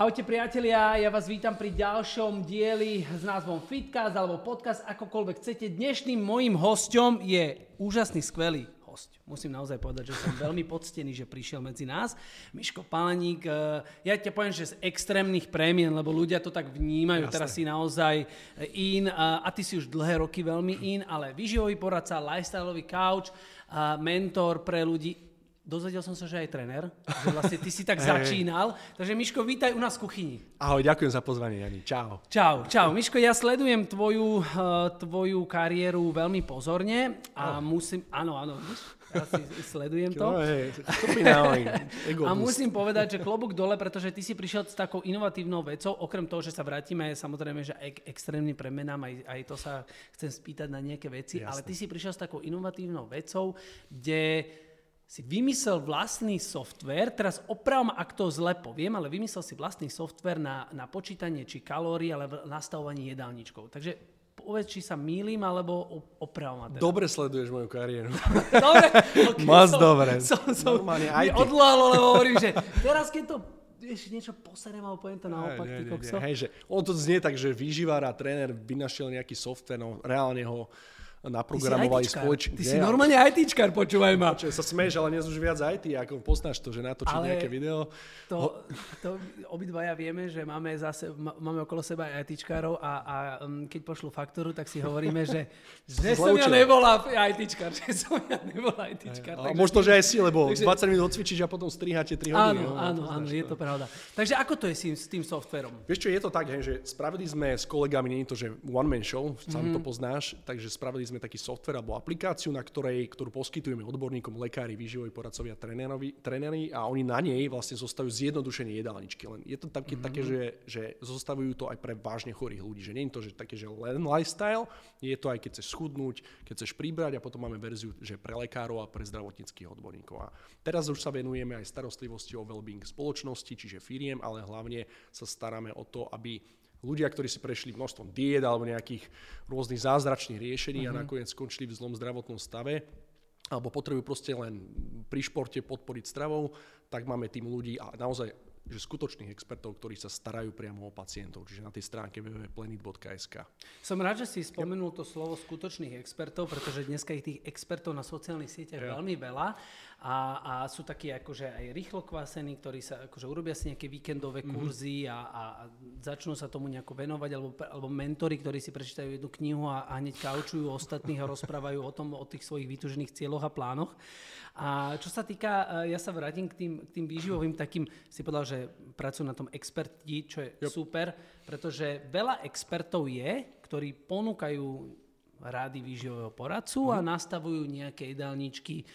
Ahojte priatelia, ja vás vítam pri ďalšom dieli s názvom Fitcast alebo podcast, akokoľvek chcete. Dnešným mojím hostom je úžasný, skvelý host. Musím naozaj povedať, že som veľmi poctený, že prišiel medzi nás. Miško Paleník, eh, ja ti poviem, že z extrémnych prémien, lebo ľudia to tak vnímajú, Jasne. teraz si naozaj in a ty si už dlhé roky veľmi in, ale výživový poradca, lifestyleový couch, mentor pre ľudí Dozvedel som sa, že aj tréner, že vlastne ty si tak začínal. Takže Miško, vítaj u nás v kuchyni. Ahoj, ďakujem za pozvanie, Jani. Čau. Čau, čau. Miško, ja sledujem tvoju, uh, tvoju kariéru veľmi pozorne a oh. musím, áno, áno, ja si sledujem to. a musím povedať, že klobúk dole, pretože ty si prišiel s takou inovatívnou vecou, okrem toho, že sa vrátime samozrejme, že ek- extrémnym premenám, aj, aj to sa chcem spýtať na nejaké veci, Jasne. ale ty si prišiel s takou inovatívnou vecou, kde si vymyslel vlastný software, teraz opravom, ak to zle poviem, ale vymyslel si vlastný software na, na počítanie či kalórií, ale nastavovanie jedálničkov. Takže povedz, či sa mýlim, alebo opravom. Teda. Dobre sleduješ moju kariéru. dobre? Okay, Moc dobre. Som, som Normálne aj odlálo, lebo hovorím, že teraz keď to vieš, niečo poserem alebo poviem to naopak, nie, nie, nie, Hej, že on to znie tak, že výživár a tréner vynašiel nejaký software, no reálne ho naprogramovali spoločne. Ty si normálne ITčkar, počúvaj ma. Čo, sa smieš, ale nie už viac IT, ako poznáš to, že natočí ale nejaké video. To, to obidvaja vieme, že máme, zase, máme okolo seba aj ITčkárov a, a um, keď pošlu faktúru, tak si hovoríme, že, že som ja nebola ITčkár, že som ja nebola ITčkár. A možno, že aj si, lebo takže, 20 minút odcvičíš a potom striháte 3 hodiny. Áno, no, áno, áno, je to pravda. Takže ako to je s tým, s tým softverom? Vieš čo, je to tak, že spravili sme s kolegami, nie je to, že one man show, sám mm-hmm. to poznáš, takže spravili sme taký software alebo aplikáciu, na ktorej, ktorú poskytujeme odborníkom, lekári, výživoví poradcovia, tréneri a oni na nej vlastne zostavujú zjednodušenie jedálničky. Len je to také, mm-hmm. také že, že zostavujú to aj pre vážne chorých ľudí. Že nie je to že také, že len lifestyle, je to aj keď chceš schudnúť, keď chceš pribrať a potom máme verziu, že pre lekárov a pre zdravotníckých odborníkov. A teraz už sa venujeme aj starostlivosti o well-being spoločnosti, čiže firiem, ale hlavne sa staráme o to, aby ľudia, ktorí si prešli množstvom diet alebo nejakých rôznych zázračných riešení uh-huh. a mhm. nakoniec skončili v zlom zdravotnom stave, alebo potrebujú proste len pri športe podporiť stravou, tak máme tým ľudí a naozaj že skutočných expertov, ktorí sa starajú priamo o pacientov, čiže na tej stránke www.plenit.sk. Som rád, že si spomenul to slovo skutočných expertov, pretože dneska je tých expertov na sociálnych sieťach ja. veľmi veľa a, a sú takí akože aj rýchlo kvásení, ktorí sa akože urobia si nejaké víkendové mhm. kurzy mm-hmm. a, a, začnú sa tomu nejako venovať, alebo, alebo mentori, ktorí si prečítajú jednu knihu a, a hneď kaučujú ostatných a rozprávajú o tom, o tých svojich vytužených cieľoch a plánoch. A čo sa týka, e, ja sa vrátim k tým, k tým výživovým takým, si povedal, že pracujú na tom experti, čo je yep. super, pretože veľa expertov je, ktorí ponúkajú rády výživového poradcu a mhm. nastavujú nejaké jedálničky eh,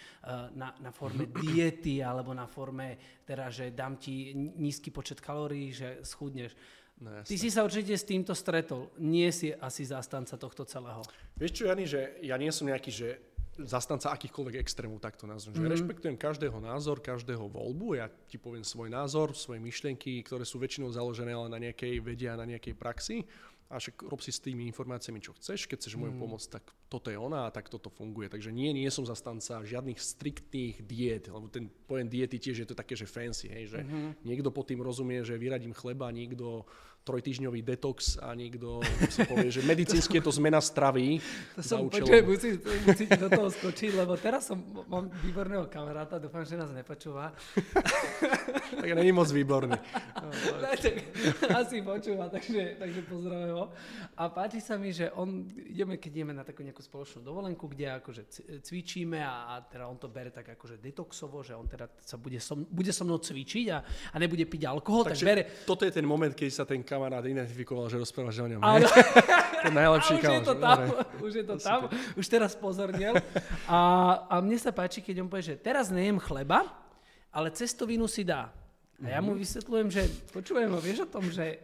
na, na forme diety alebo na forme, teda, že dám ti nízky počet kalórií, že schudneš. No, Ty si sa určite s týmto stretol. Nie si asi zastanca tohto celého. Vieš čo, Jani, že ja nie som nejaký, že zastanca akýchkoľvek extrémov, takto nazvem. Mm-hmm. rešpektujem každého názor, každého voľbu. Ja ti poviem svoj názor, svoje myšlienky, ktoré sú väčšinou založené ale na nejakej vede a na nejakej praxi a však rob si s tými informáciami, čo chceš, keď chceš mm. môjmu pomôcť, tak toto je ona a tak toto funguje. Takže nie, nie som zastanca žiadnych striktných diet, lebo ten pojem diety tiež je to také, že fancy, hej, že mm-hmm. niekto pod tým rozumie, že vyradím chleba, niekto trojtyžňový detox a niekto si povie, že medicínsky je to zmena stravy. To som, počkaj, musím, musím do toho skočiť, lebo teraz som, mám výborného kamaráta, dúfam, že nás nepočúva. tak není moc výborný. Ne, tak, asi počúva, takže, takže pozdravujem ho. A páči sa mi, že on, ideme, keď ideme na takú nejakú spoločnú dovolenku, kde akože cvičíme a, a teda on to bere tak akože detoxovo, že on teda sa bude so, bude so mnou cvičiť a, a nebude piť alkohol, takže tak bere... Toto je ten moment, keď sa ten kamarát identifikoval, že rozprávaš o ňom. Ale... to najlepší kamarát. Už je to tam, už je to tam, už teraz pozornil. A, a mne sa páči, keď on povie, že teraz nejem chleba, ale cestovinu si dá. A ja mu mhm. vysvetľujem, že počujem, vieš o tom, že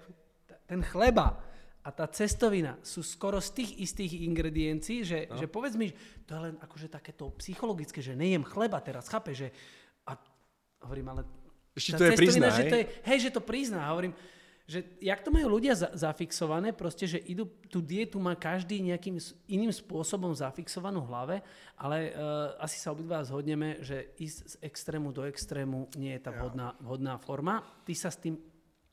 ten chleba a tá cestovina sú skoro z tých istých ingrediencií, že, no. že povedz mi, to je len akože takéto psychologické, že nejem chleba teraz, chápe, že a hovorím, ale ešte to je prizná, že to je, hej, že to prizná. Hovorím, že jak to majú ľudia za, zafixované, proste, že idú, tú dietu má každý nejakým iným spôsobom zafixovanú v hlave, ale uh, asi sa obidva zhodneme, že ísť z extrému do extrému nie je tá vhodná, vhodná forma. Ty sa s tým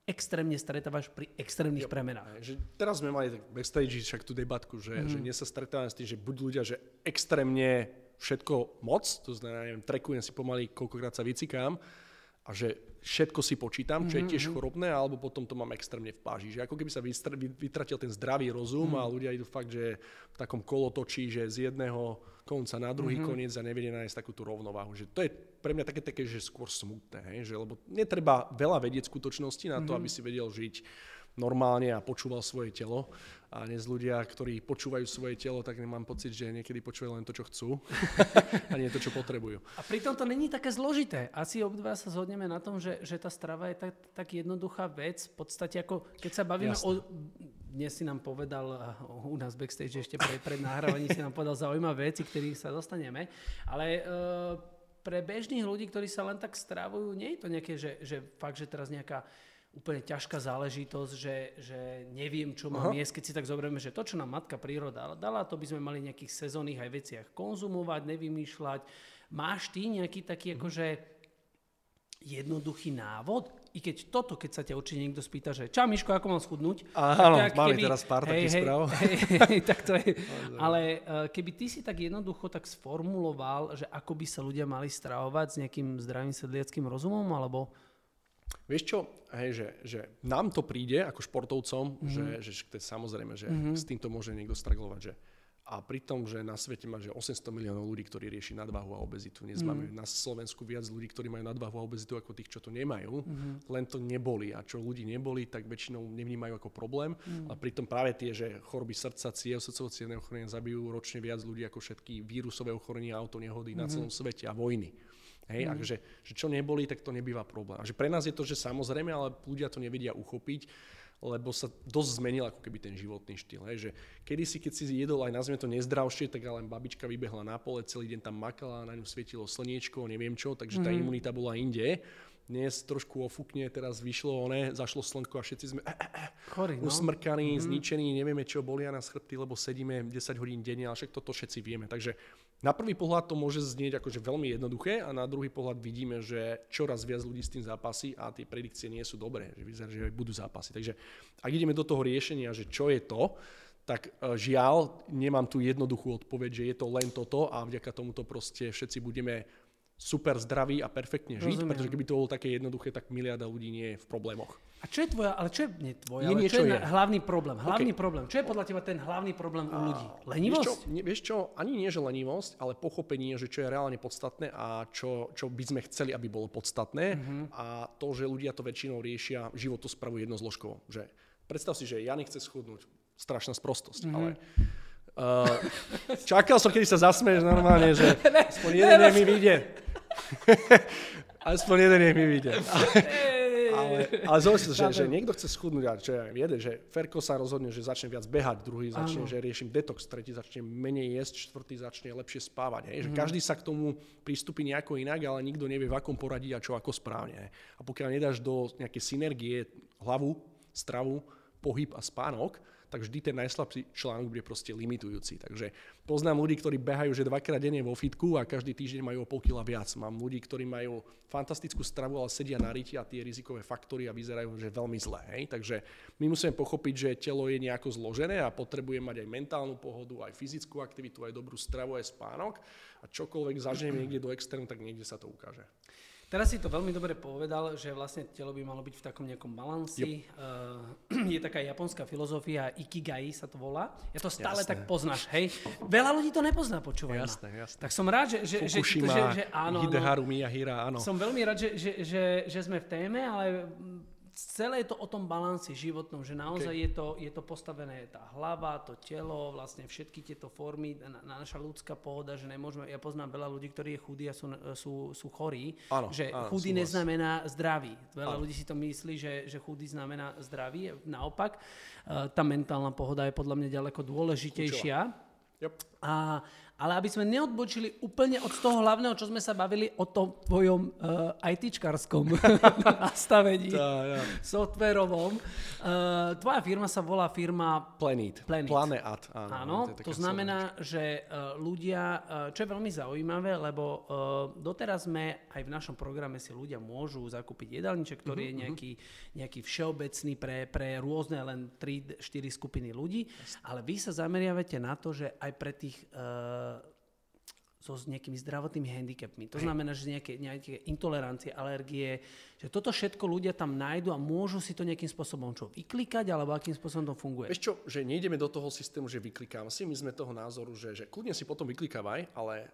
extrémne stretávaš pri extrémnych yep. premenách. Že teraz sme mali backstage však tú debatku, že, mm. že dnes sa stretávame s tým, že buď ľudia, že extrémne všetko moc, to znamená, neviem, trekujem si pomaly, koľkokrát sa vycikám, a že všetko si počítam, čo je mhm, tiež mhm. chorobné, alebo potom to mám extrémne v páži. Že ako keby sa vytratil ten zdravý rozum mm. a ľudia idú fakt, že v takom kolotočí, že z jedného konca na druhý mm-hmm. koniec a nevedia nájsť takúto rovnováhu. Že to je pre mňa také, také že skôr smutné, hej? Že, lebo netreba veľa vedieť skutočnosti na to, mm-hmm. aby si vedel žiť normálne a počúval svoje telo. A dnes ľudia, ktorí počúvajú svoje telo, tak nemám pocit, že niekedy počúvajú len to, čo chcú a nie to, čo potrebujú. A pritom to není také zložité. Asi obdva sa zhodneme na tom, že, že tá strava je tak, tak jednoduchá vec. V podstate ako, keď sa bavíme Jasne. o... Dnes si nám povedal u nás backstage ešte pred, pred nahrávaním si nám povedal zaujímavé veci, ktorých sa dostaneme. Ale uh, pre bežných ľudí, ktorí sa len tak strávujú, nie je to nejaké, že, že fakt, že teraz nejaká úplne ťažká záležitosť, že, že neviem, čo mám jesť, keď si tak zoberieme, že to, čo nám matka príroda dala, to by sme mali nejakých sezónnych aj veciach konzumovať, nevymýšľať. Máš ty nejaký taký uh-huh. akože jednoduchý návod? I keď toto, keď sa ťa určite niekto spýta, že čau Miško, ako mám schudnúť? Áno, máme keby, teraz pár hej, takých hej, správ. Hej, hej, tak to je. Ale uh, keby ty si tak jednoducho tak sformuloval, že ako by sa ľudia mali stravovať s nejakým zdravým sedliackým rozumom, alebo Vieš čo, hej, že, že nám to príde ako športovcom, mm-hmm. že, že to je samozrejme, že mm-hmm. s týmto môže niekto straglovať, že a pritom, že na svete má že 800 miliónov ľudí, ktorí rieši nadvahu a obezitu. Dnes mm. máme na Slovensku viac ľudí, ktorí majú nadvahu a obezitu ako tých, čo to nemajú. Mm. Len to neboli. A čo ľudí neboli, tak väčšinou nevnímajú ako problém. Mm. A pritom práve tie, že choroby srdca, ciev, srdcovo ochorenia zabijú ročne viac ľudí ako všetky vírusové ochorenia, autonehody mm. na mhm. celom svete a vojny. Hej, mm. a že, čo neboli, tak to nebýva problém. A že pre nás je to, že samozrejme, ale ľudia to nevedia uchopiť, lebo sa dosť zmenil ako keby ten životný štýl. Hej, že kedysi, keď si jedol aj nazvime to nezdravšie, tak ale babička vybehla na pole, celý deň tam makala, na ňu svietilo slniečko, neviem čo, takže tá mm. imunita bola inde. Dnes trošku ofukne, teraz vyšlo one, zašlo slnko a všetci sme eh, eh, eh Chory, no? usmrkaní, mm. zničení, nevieme čo, bolia nás chrbty, lebo sedíme 10 hodín denne, ale však toto všetci vieme. Takže na prvý pohľad to môže znieť akože veľmi jednoduché a na druhý pohľad vidíme, že čoraz viac ľudí s tým zápasí a tie predikcie nie sú dobré, že vyzerá, že budú zápasy. Takže ak ideme do toho riešenia, že čo je to, tak e, žiaľ, nemám tu jednoduchú odpoveď, že je to len toto a vďaka tomuto proste všetci budeme super zdraví a perfektne žiť, Rozumiem. pretože keby to bolo také jednoduché, tak miliarda ľudí nie je v problémoch. A čo je tvoja, ale čo je, nie tvoja, nie, ale čo je, je hlavný problém? Hlavný okay. problém. Čo je podľa teba ten hlavný problém u ľudí? Lenivosť? Vieš čo, nie, vieš čo, ani nie, že lenivosť, ale pochopenie, že čo je reálne podstatné a čo, čo by sme chceli, aby bolo podstatné uh-huh. a to, že ľudia to väčšinou riešia, život to spravujú jednozložkovo. Že predstav si, že ja nechce schudnúť, strašná sprostosť, uh-huh. ale Uh, čakal som, kedy sa zasmeješ normálne, že aspoň jeden mi vyjde. aspoň jeden nech mi vyjde. ale, ale zaujímavé, že, že niekto chce schudnúť a ja viem, že Ferko sa rozhodne, že začne viac behať, druhý začne, Áno. že riešim detox, tretí začne menej jesť, štvrtý začne lepšie spávať. Hej? Že mm. každý sa k tomu prístupí nejako inak, ale nikto nevie, v akom poradí a čo ako správne. A pokiaľ nedáš do nejaké synergie hlavu, stravu, pohyb a spánok, tak vždy ten najslabší článok bude proste limitujúci. Takže poznám ľudí, ktorí behajú že dvakrát denne vo fitku a každý týždeň majú o pol kila viac. Mám ľudí, ktorí majú fantastickú stravu, ale sedia na riti a tie rizikové faktory a vyzerajú že veľmi zlé. Hej? Takže my musíme pochopiť, že telo je nejako zložené a potrebuje mať aj mentálnu pohodu, aj fyzickú aktivitu, aj dobrú stravu, aj spánok a čokoľvek zažijeme niekde do extrému, tak niekde sa to ukáže. Teraz si to veľmi dobre povedal, že vlastne telo by malo byť v takom nejakom balansi. Yep. Uh, je taká japonská filozofia, ikigai sa to volá. Ja to stále jasné. tak poznáš, hej? Veľa ľudí to nepozná, počúvaj Jasné, jasné. Tak som rád, že... že, Fukushima, že, že áno, Hideharu Miyahira, áno. Som veľmi rád, že, že, že, že sme v téme, ale celé je to o tom balanci životnom, že naozaj okay. je, to, je to postavené tá hlava, to telo, vlastne všetky tieto formy, na, na naša ľudská pohoda, že nemôžeme, ja poznám veľa ľudí, ktorí je chudí a sú, sú, sú chorí, áno, že áno, chudý súhlas. neznamená zdravý. Veľa áno. ľudí si to myslí, že, že chudý znamená zdravý, naopak. Uh, tá mentálna pohoda je podľa mňa ďaleko dôležitejšia. Yep. A, ale aby sme neodbočili úplne od toho hlavného, čo sme sa bavili o tom tvojom uh, ITčkarskom nastavení, tá, ja. softverovom. Uh, tvoja firma sa volá firma Planet. Planet. Planeat, áno. áno to, to znamená, že uh, ľudia, uh, čo je veľmi zaujímavé, lebo uh, doteraz sme aj v našom programe si ľudia môžu zakúpiť jedálniček, ktorý uh-huh, je mhm. nejaký, nejaký všeobecný pre, pre rôzne len 3-4 skupiny ľudí, ale vy sa zameriavate na to, že aj pre tých uh, so s nejakými zdravotnými handicapmi. To znamená, že nejaké, nejaké intolerancie, alergie, že toto všetko ľudia tam nájdu a môžu si to nejakým spôsobom čo vyklikať, alebo akým spôsobom to funguje. Vieš čo, že nejdeme do toho systému, že vyklikám si, my sme toho názoru, že, že kľudne si potom vyklikávaj, ale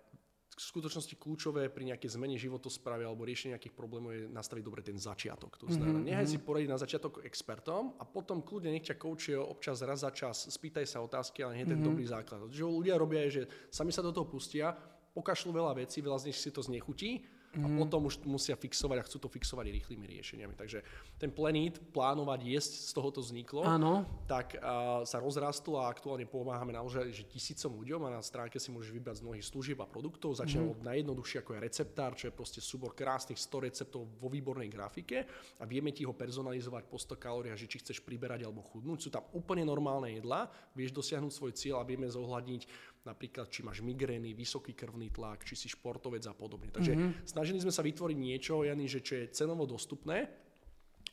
v skutočnosti kľúčové pri nejakej zmene životosprávy alebo riešení nejakých problémov je nastaviť dobre ten začiatok. To znamená, mm-hmm. nechaj si poradiť na začiatok expertom a potom kľudne nech ťa koučuje občas raz za čas, spýtaj sa otázky, ale nie ten mm-hmm. dobrý základ. Čo ľudia robia je, že sami sa do toho pustia, pokašľú veľa vecí, veľa z nich si to znechutí a mm. potom už musia fixovať a chcú to fixovať rýchlymi riešeniami. Takže ten plenít, plánovať jesť, z toho to vzniklo, Áno. tak uh, sa rozrastlo a aktuálne pomáhame naozaj že tisícom ľuďom a na stránke si môžeš vybrať z mnohých služieb a produktov. Začína mm. od najjednoduchšie ako je receptár, čo je proste súbor krásnych 100 receptov vo výbornej grafike a vieme ti ho personalizovať po 100 kalóriách, že či chceš priberať alebo chudnúť. Sú tam úplne normálne jedlá, vieš dosiahnuť svoj cieľ a vieme zohľadniť napríklad či máš migrény, vysoký krvný tlak, či si športovec a podobne. Takže mm-hmm. snažili sme sa vytvoriť niečo, Jany, že čo je cenovo dostupné,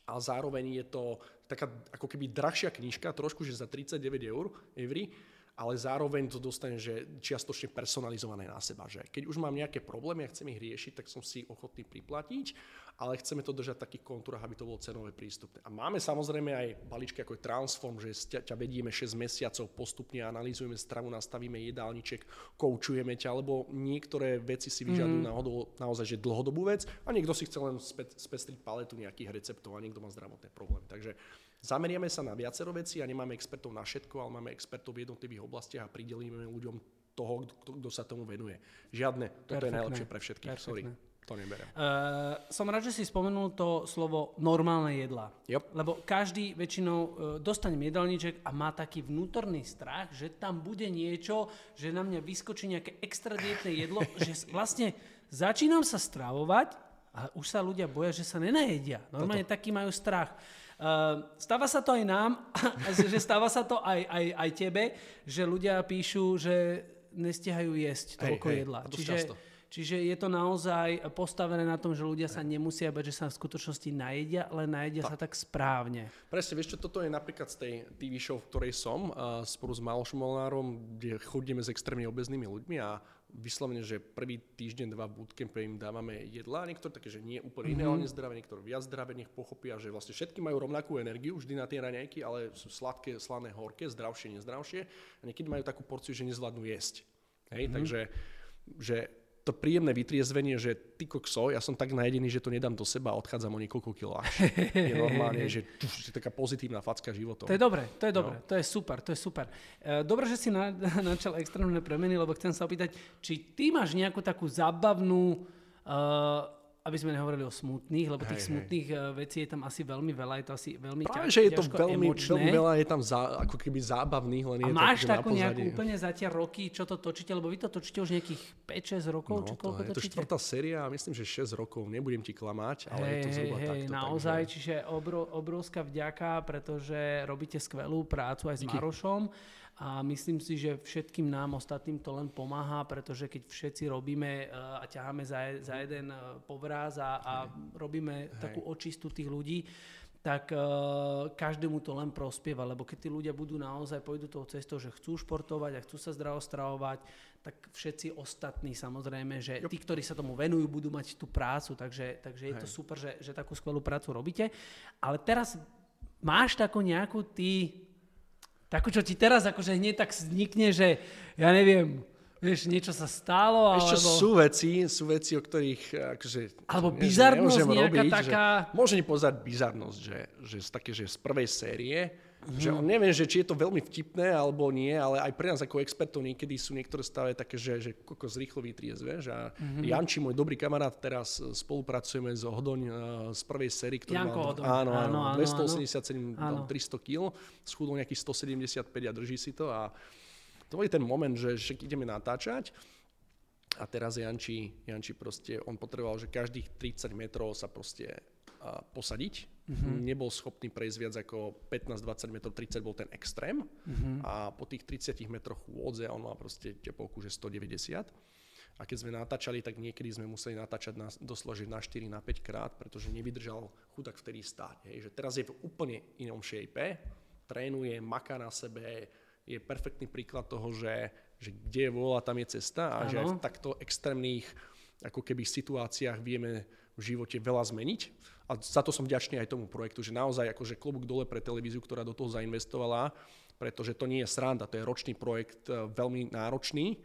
a zároveň je to taká ako keby drahšia knižka, trošku, že za 39 eur, eury, ale zároveň to dostane, že čiastočne personalizované na seba. Že keď už mám nejaké problémy a chcem ich riešiť, tak som si ochotný priplatiť, ale chceme to držať v takých kontúrach, aby to bolo cenové prístupné. A máme samozrejme aj balíčky ako je Transform, že ťa, ťa vedieme 6 mesiacov, postupne analýzujeme stravu, nastavíme jedálniček, koučujeme ťa, lebo niektoré veci si vyžadujú mm. náhodou, naozaj že dlhodobú vec a niekto si chce len spe, spestriť paletu nejakých receptov a niekto má zdravotné problémy. Takže Zameriame sa na viacero veci a nemáme expertov na všetko, ale máme expertov v jednotlivých oblastiach a pridelíme ľuďom toho, kto, sa tomu venuje. Žiadne, toto Perfektné. je najlepšie pre všetkých. Perfektné. Sorry. To neberiem. Uh, som rád, že si spomenul to slovo normálne jedla. Yep. Lebo každý väčšinou uh, dostane jedálniček a má taký vnútorný strach, že tam bude niečo, že na mňa vyskočí nejaké extra dietné jedlo, že vlastne začínam sa stravovať a už sa ľudia boja, že sa nenajedia. Normálne Toto. taký majú strach. Uh, stáva sa to aj nám, že stáva sa to aj, aj, aj tebe, že ľudia píšu, že nestihajú jesť toľko hej, jedla. Čiže, často. Čiže je to naozaj postavené na tom, že ľudia sa nemusia bať, že sa v skutočnosti najedia, ale najedia tak. sa tak správne. Presne, vieš čo, toto je napríklad z tej TV show, v ktorej som, uh, spolu s Malošom Molnárom, kde chodíme s extrémne obeznými ľuďmi a vyslovene, že prvý týždeň, dva bootcampe im dávame jedla, niektoré také, že nie úplne mm-hmm. ideálne zdravé, niektoré viac zdravé, nech pochopia, že vlastne všetky majú rovnakú energiu vždy na tie raňajky, ale sú sladké, slané, horké, zdravšie, nezdravšie a niekedy majú takú porciu, že nezvládnu jesť. Hej, mm-hmm. takže že to príjemné vytriezvenie, že ty kokso, ja som tak najedený, že to nedám do seba a odchádzam o niekoľko kilách. je normálne, že je taká pozitívna facka životom. To je dobre, to je dobre, no. to je super, to je super. E, dobre, že si na, načal extrémne premeny, lebo chcem sa opýtať, či ty máš nejakú takú zábavnú uh, aby sme nehovorili o smutných, lebo tých hej, smutných hej. Eh, vecí je tam asi veľmi veľa, je to asi veľmi Práve, že je to veľmi, veľmi veľa, je tam zá, ako keby zábavných, len A je máš to takú nejakú úplne za tie roky, čo to točíte, lebo vy to točíte už nejakých 5-6 rokov, no, či koľko to, je to štvrtá séria myslím, že 6 rokov, nebudem ti klamať, ale hej, je to zhruba hej, takto. Naozaj, takže... čiže obrov, obrovská vďaka, pretože robíte skvelú prácu aj s Díky. Marošom a myslím si, že všetkým nám ostatným to len pomáha, pretože keď všetci robíme eh, a ťaháme za, za jeden eh, povraz a, a robíme Hej. takú očistu tých ľudí, tak uh, každému to len prospieva, lebo keď tí ľudia budú naozaj, pôjdu tou cestou, že chcú športovať a chcú sa zdravo stravovať, tak všetci ostatní samozrejme, že tí, ktorí sa tomu venujú, budú mať tú prácu, takže, takže je to super, že, že takú skvelú prácu robíte. Ale teraz máš takú nejakú ty Takú, čo ti teraz akože hneď tak vznikne, že ja neviem, vieš, niečo sa stalo, Ešte alebo... sú veci, sú veci, o ktorých akože, alebo bizarnosť nejaká robiť, taká... Že, môžem pozerať bizarnosť, že, že z také, že z prvej série, Mm-hmm. Že on neviem, že či je to veľmi vtipné alebo nie, ale aj pre nás ako expertov niekedy sú niektoré stave také, že, že koko z rýchlo vytriezve. Že mm-hmm. Janči, môj dobrý kamarát, teraz spolupracujeme s Hodoň uh, z prvej série, ktorý Janko má áno, áno, áno, 287, áno. 300 kg, schudol nejakých 175 a drží si to a to bol ten moment, že však ideme natáčať a teraz Janči, Janči proste, on potreboval, že každých 30 metrov sa proste posadiť. Mm-hmm. Nebol schopný prejsť viac ako 15-20 metrov, 30 bol ten extrém. Mm-hmm. A po tých 30 metroch chôdze on mal proste tepovku, že 190. A keď sme natáčali, tak niekedy sme museli natáčať na, doslova, na 4, na 5 krát, pretože nevydržal chudák vtedy stáť. Hej. Že teraz je v úplne inom shape, trénuje, maká na sebe, je perfektný príklad toho, že, že kde je vôľa, tam je cesta a ano. že aj v takto extrémnych ako keby situáciách vieme v živote veľa zmeniť. A za to som vďačný aj tomu projektu, že naozaj akože klobúk dole pre televíziu, ktorá do toho zainvestovala, pretože to nie je sranda, to je ročný projekt, e, veľmi náročný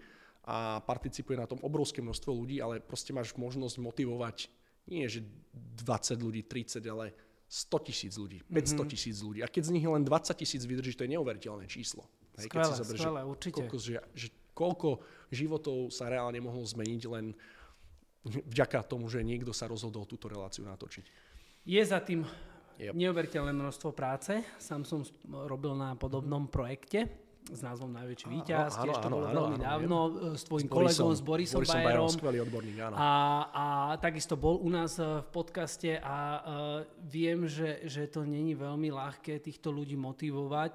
a participuje na tom obrovské množstvo ľudí, ale proste máš možnosť motivovať nie že 20 ľudí, 30, ale 100 tisíc ľudí, 500 mm-hmm. tisíc ľudí. A keď z nich len 20 tisíc vydrží, to je neuveriteľné číslo. Hej, skvelé, keď si zober, skvelé, že určite. Koľko, že, že koľko životov sa reálne mohlo zmeniť len vďaka tomu, že niekto sa rozhodol túto reláciu natočiť. Je za tým yep. neuveriteľné množstvo práce. Sám som robil na podobnom projekte s názvom Najväčší víťaz, áno, tiež to bolo áno, veľmi áno, dávno, áno. s tvojim s kolegom, s Borisom, Borisom Bajerom. skvelý odborník, áno. A, a takisto bol u nás eh, v podcaste a uh, viem, že, že to není veľmi ľahké týchto ľudí motivovať,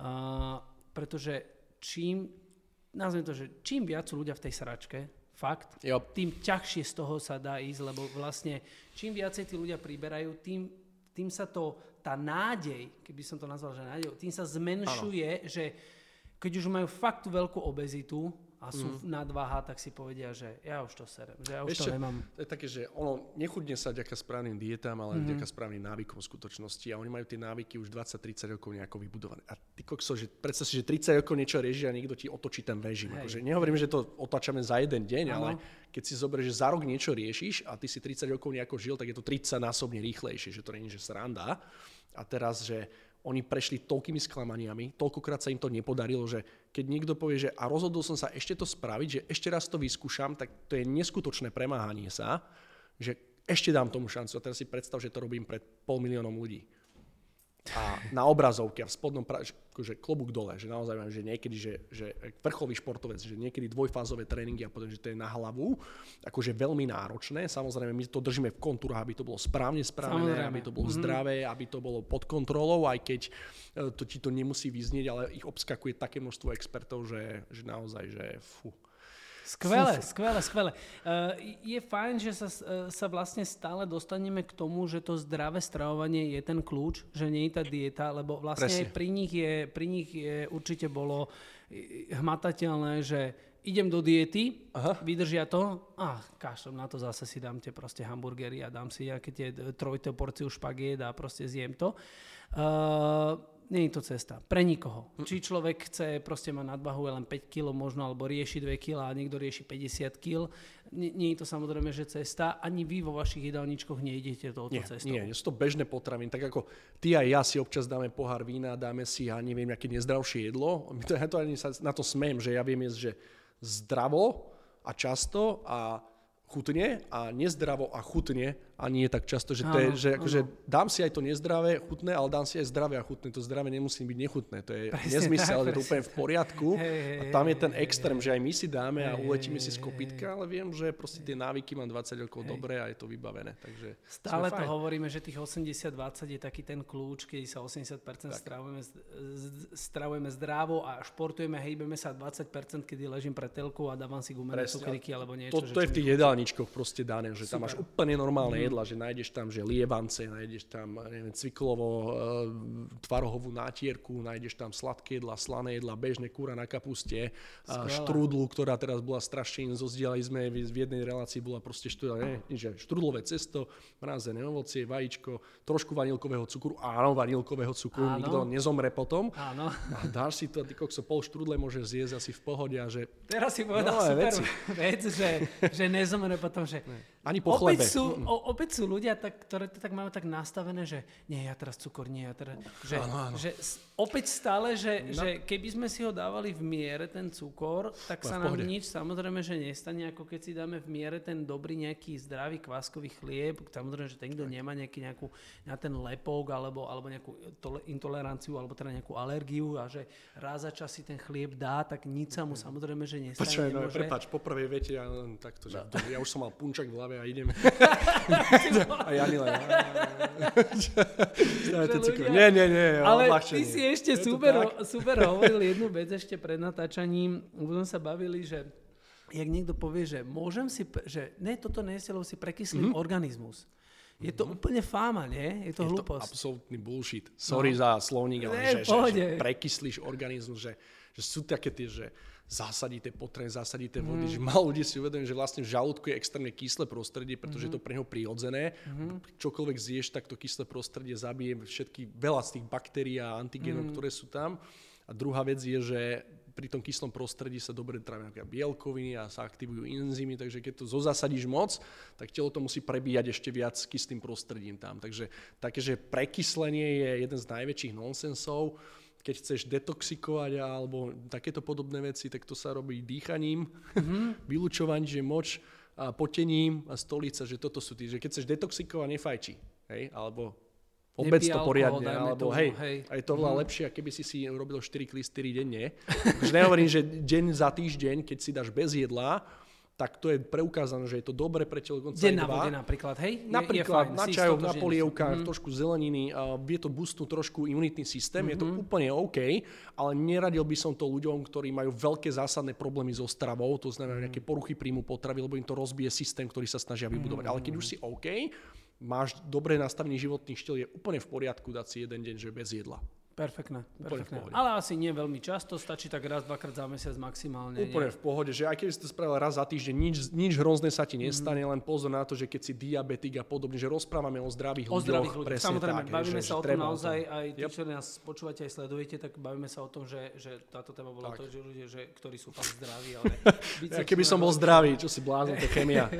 uh, pretože čím, nazvem to, že čím viac sú ľudia v tej sračke, fakt, jo. tým ťažšie z toho sa dá ísť, lebo vlastne čím viacej tí ľudia priberajú, tým, tým sa to, tá nádej, keby som to nazval, že nádej, tým sa zmenšuje, ano. že keď už majú fakt tú veľkú obezitu a sú mm. nadváha, tak si povedia, že ja už to serem, že ja už Ešte, to nemám. To je také, že ono nechudne sa ďaká správnym dietám, ale mm-hmm. ďaká správnym návykom v skutočnosti a oni majú tie návyky už 20-30 rokov nejako vybudované. A ty kokso, že predstav si, že 30 rokov niečo reží a niekto ti otočí ten režim. Akože nehovorím, že to otáčame za jeden deň, ano. ale keď si zoberieš, že za rok niečo riešiš a ty si 30 rokov nejako žil, tak je to 30 násobne rýchlejšie, že to nie je že sranda. A teraz, že oni prešli toľkými sklamaniami, toľkokrát sa im to nepodarilo, že keď niekto povie, že a rozhodol som sa ešte to spraviť, že ešte raz to vyskúšam, tak to je neskutočné premáhanie sa, že ešte dám tomu šancu. A teraz si predstav, že to robím pred pol miliónom ľudí a na obrazovke a v spodnom pra- že klobúk dole, že naozaj mám, že niekedy, že, že vrcholý športovec, že niekedy dvojfázové tréningy a potom, že to je na hlavu, akože veľmi náročné. Samozrejme, my to držíme v kontúrach, aby to bolo správne správne, aby to bolo mm-hmm. zdravé, aby to bolo pod kontrolou, aj keď e, to ti to nemusí vyznieť, ale ich obskakuje také množstvo expertov, že, že naozaj, že fú, Skvelé, skvelé, skvelé. Uh, je fajn, že sa, uh, sa vlastne stále dostaneme k tomu, že to zdravé stravovanie je ten kľúč, že nie je tá dieta, lebo vlastne aj pri nich, je, pri nich je určite bolo hmatateľné, že idem do diety, Aha. vydržia to, a kašlom na to zase si dám tie proste hamburgery a dám si nejaké tie trojité porciu špagiet a proste zjem to. Uh, nie je to cesta. Pre nikoho. Či človek chce proste mať nadvahu len 5 kg možno, alebo rieši 2 kg a niekto rieši 50 kg. Nie, nie je to samozrejme, že cesta. Ani vy vo vašich jedálničkoch nejdete touto nie, cestou. Nie, sú to bežné potraviny. Tak ako ty a ja si občas dáme pohár vína, dáme si, ja neviem, aké nezdravšie jedlo. Ja to ani sa na to smiem, že ja viem jesť, že zdravo a často a chutne a nezdravo a chutne a nie tak často, že, to je, že akože dám si aj to nezdravé, chutné, ale dám si aj zdravé a chutné. To zdravé nemusí byť nechutné. To je presne, nezmysel, tak, je to úplne v poriadku. Hey, hey, a tam je ten extrém, že aj my si dáme a uletíme si z kopitka, ale viem, že proste tie návyky mám 20 rokov hey. dobre a je to vybavené. Takže Stále to hovoríme, že tých 80-20 je taký ten kľúč, keď sa 80% stravujeme, stravujeme zdravo a športujeme, hejbeme sa 20%, kedy ležím pre telku a dávam si gumené cukriky alebo niečo. To, to je v tých jedálničkoch proste dané, že tam máš úplne normálne jedla, že nájdeš tam, že lievance, nájdeš tam, neviem, cviklovo, e, tvarohovú nátierku, nájdeš tam sladké jedla, slané jedla, bežné kúra na kapuste, a štrúdlu, ktorá teraz bola strašne, zozdielali sme, v jednej relácii bola proste štrúdla, ne, že štrúdlové cesto, mrazené ovocie, vajíčko, trošku vanilkového cukru, áno, vanilkového cukru, áno. nikto nezomre potom. Áno. A dáš si to, ty kokso, pol štrúdle môžeš zjesť asi v pohode a že... Teraz si povedal no, super veci. vec, že, že nezomre spomenúť potom, že Ani po opäť, chlebe. sú, o, opäť sú ľudia, tak, ktoré to tak majú tak nastavené, že nie, ja teraz cukor, nie, ja teraz... Že, Áno, áno. že opäť stále, že, že keby sme si ho dávali v miere, ten cukor, tak No, sa nám pohode. nič samozrejme, že nestane, ako keď si dáme v miere ten dobrý nejaký zdravý kváskový chlieb. Samozrejme, že ten, kto nemá nejaký, nejakú, na ten lepok alebo, alebo nejakú tole, intoleranciu alebo teda nejakú alergiu a že raz za čas si ten chlieb dá, tak nič sa mu samozrejme, že nestane. Počkaj, no, prepáč, po prvej vete ja len takto, že ja už som mal punčak v hlave a ideme. a ja len... Dajte Že cukor. ľudia- Nie, nie, nie, Ale ty si ešte to super, super hovoril jednu vec ešte pred natáčaním. Už sme sa bavili, že jak niekto povie, že môžem si, že ne, toto lebo si prekyslím Mhm. organizmus. Je to úplne fáma, nie? Je to Je to hlúposť. absolútny bullshit. Sorry za slovník, ale Ne, že, že, že prekyslíš organizmus, že, že sú také tie, že zasadíte potreň, zasadíte Mhm. vody, mm. že málo ľudí si uvedomí, že vlastne v žalúdku je extrémne kyslé prostredie, pretože je to pre neho prirodzené. Čokoľvek zješ, tak to kyslé prostredie zabije všetky, veľa z tých baktérií a antigénov, ktoré sú tam. A druhá vec je, že pri tom kyslom prostredí sa dobre trávia napríklad bielkoviny a sa aktivujú enzymy, takže keď to zozasadíš moc, tak telo to musí prebíjať ešte viac kyslým prostredím tam. Takže také, že prekyslenie je jeden z najväčších nonsensov. Keď chceš detoxikovať alebo takéto podobné veci, tak to sa robí dýchaním, mm-hmm. vylučovaním, že moč, a potením a stolica, že toto sú tí, že keď chceš detoxikovať, nefajči, hej, alebo Obec to alkohol, poriadne, dajme alebo tomu, hej, hej. a je to oveľa lepšie, ako keby si si robil 4 klistery denne. Takže nehovorím, že deň za týždeň, keď si dáš bez jedla, tak to je preukázané, že je to dobre pre telo dokonca dva. vode napríklad, hej? Je- Napríklad je fajn, na čajoch, na polievkách, Mhm. trošku zeleniny, a vie to boostnúť trošku imunitný systém, je to Mhm. úplne OK, ale neradil by som to ľuďom, ktorí majú veľké zásadné problémy so stravou, to Mhm. znamená nejaké poruchy príjmu potravy, lebo im to rozbije systém, ktorý sa snažia vybudovať. Ale keď Mhm. už si OK, máš dobre nastavený životný štýl, je úplne v poriadku dať si jeden deň, že bez jedla. Perfektné, perfektné. Ale asi nie veľmi často, stačí tak raz, dvakrát za mesiac maximálne. Úplne nie? v pohode, že aj keby si to spravil raz za týždeň, nič, nič hrozné sa ti nestane, Mhm. len pozor na to, že keď si diabetik a podobne, že rozprávame o zdravých O ľuďoch. zdravých ľuďoch. Samozrejme, tak, bavíme že- sa že o tom naozaj, aj tí, Yep. čo nás počúvate, aj sledujete, tak bavíme sa o tom, že, že táto téma bola Tak. to, že ľudia, že, ktorí sú fakt zdraví, ale... Ja, keby som bol zdravý, čo si blázon, to chemia.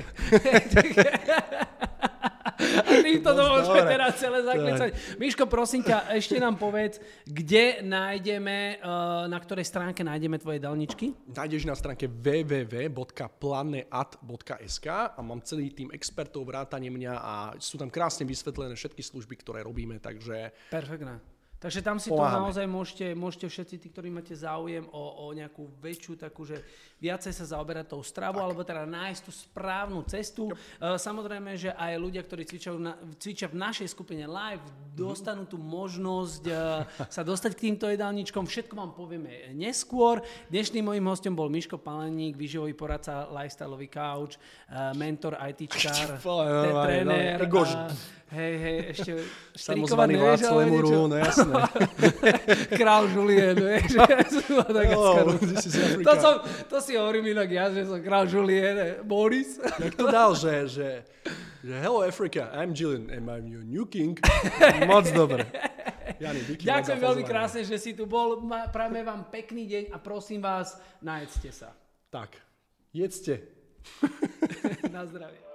Týmto to môžeme teraz celé zaklicať. Miško, prosím ťa, ešte nám povedz, kde nájdeme, eh, na ktorej stránke nájdeme tvoje dalničky? Nájdeš na stránke www.planeat.sk a mám celý tým expertov, vrátane mňa a sú tam krásne vysvetlené všetky služby, ktoré robíme, takže Perfektné. Takže tam si Pomáhame. to naozaj môžete, môžete všetci tí, ktorí máte záujem o, o nejakú väčšiu takú, že viacej sa zaoberať tou stravou, alebo teda nájsť tú správnu cestu. Uh, samozrejme, že aj ľudia, ktorí cvičia, na, cvičia v našej skupine live, dostanú tú možnosť uh, sa dostať k týmto jedálničkom. Všetko vám povieme neskôr. Dnešným mojím hostom bol Miško Paleník, výživový poradca, lifestyleový couch, uh, mentor, ITčkár, tréner. no, a- Hej, hej, ešte samozvaný Lemuru, niečo. no jasné. Král Julien, vieš, z Madagaskaru. Oh, this is Africa. To, som, to si hovorím inak ja, že som král Julien, Boris. Jak to dal, že, že, že hello Africa, I'm Jillian and I'm your new king. Moc dobre. Jani, Ďakujem veľmi krásne, že si tu bol. Prajeme vám pekný deň a prosím vás, najedzte sa. Tak, jedzte. Na zdravie.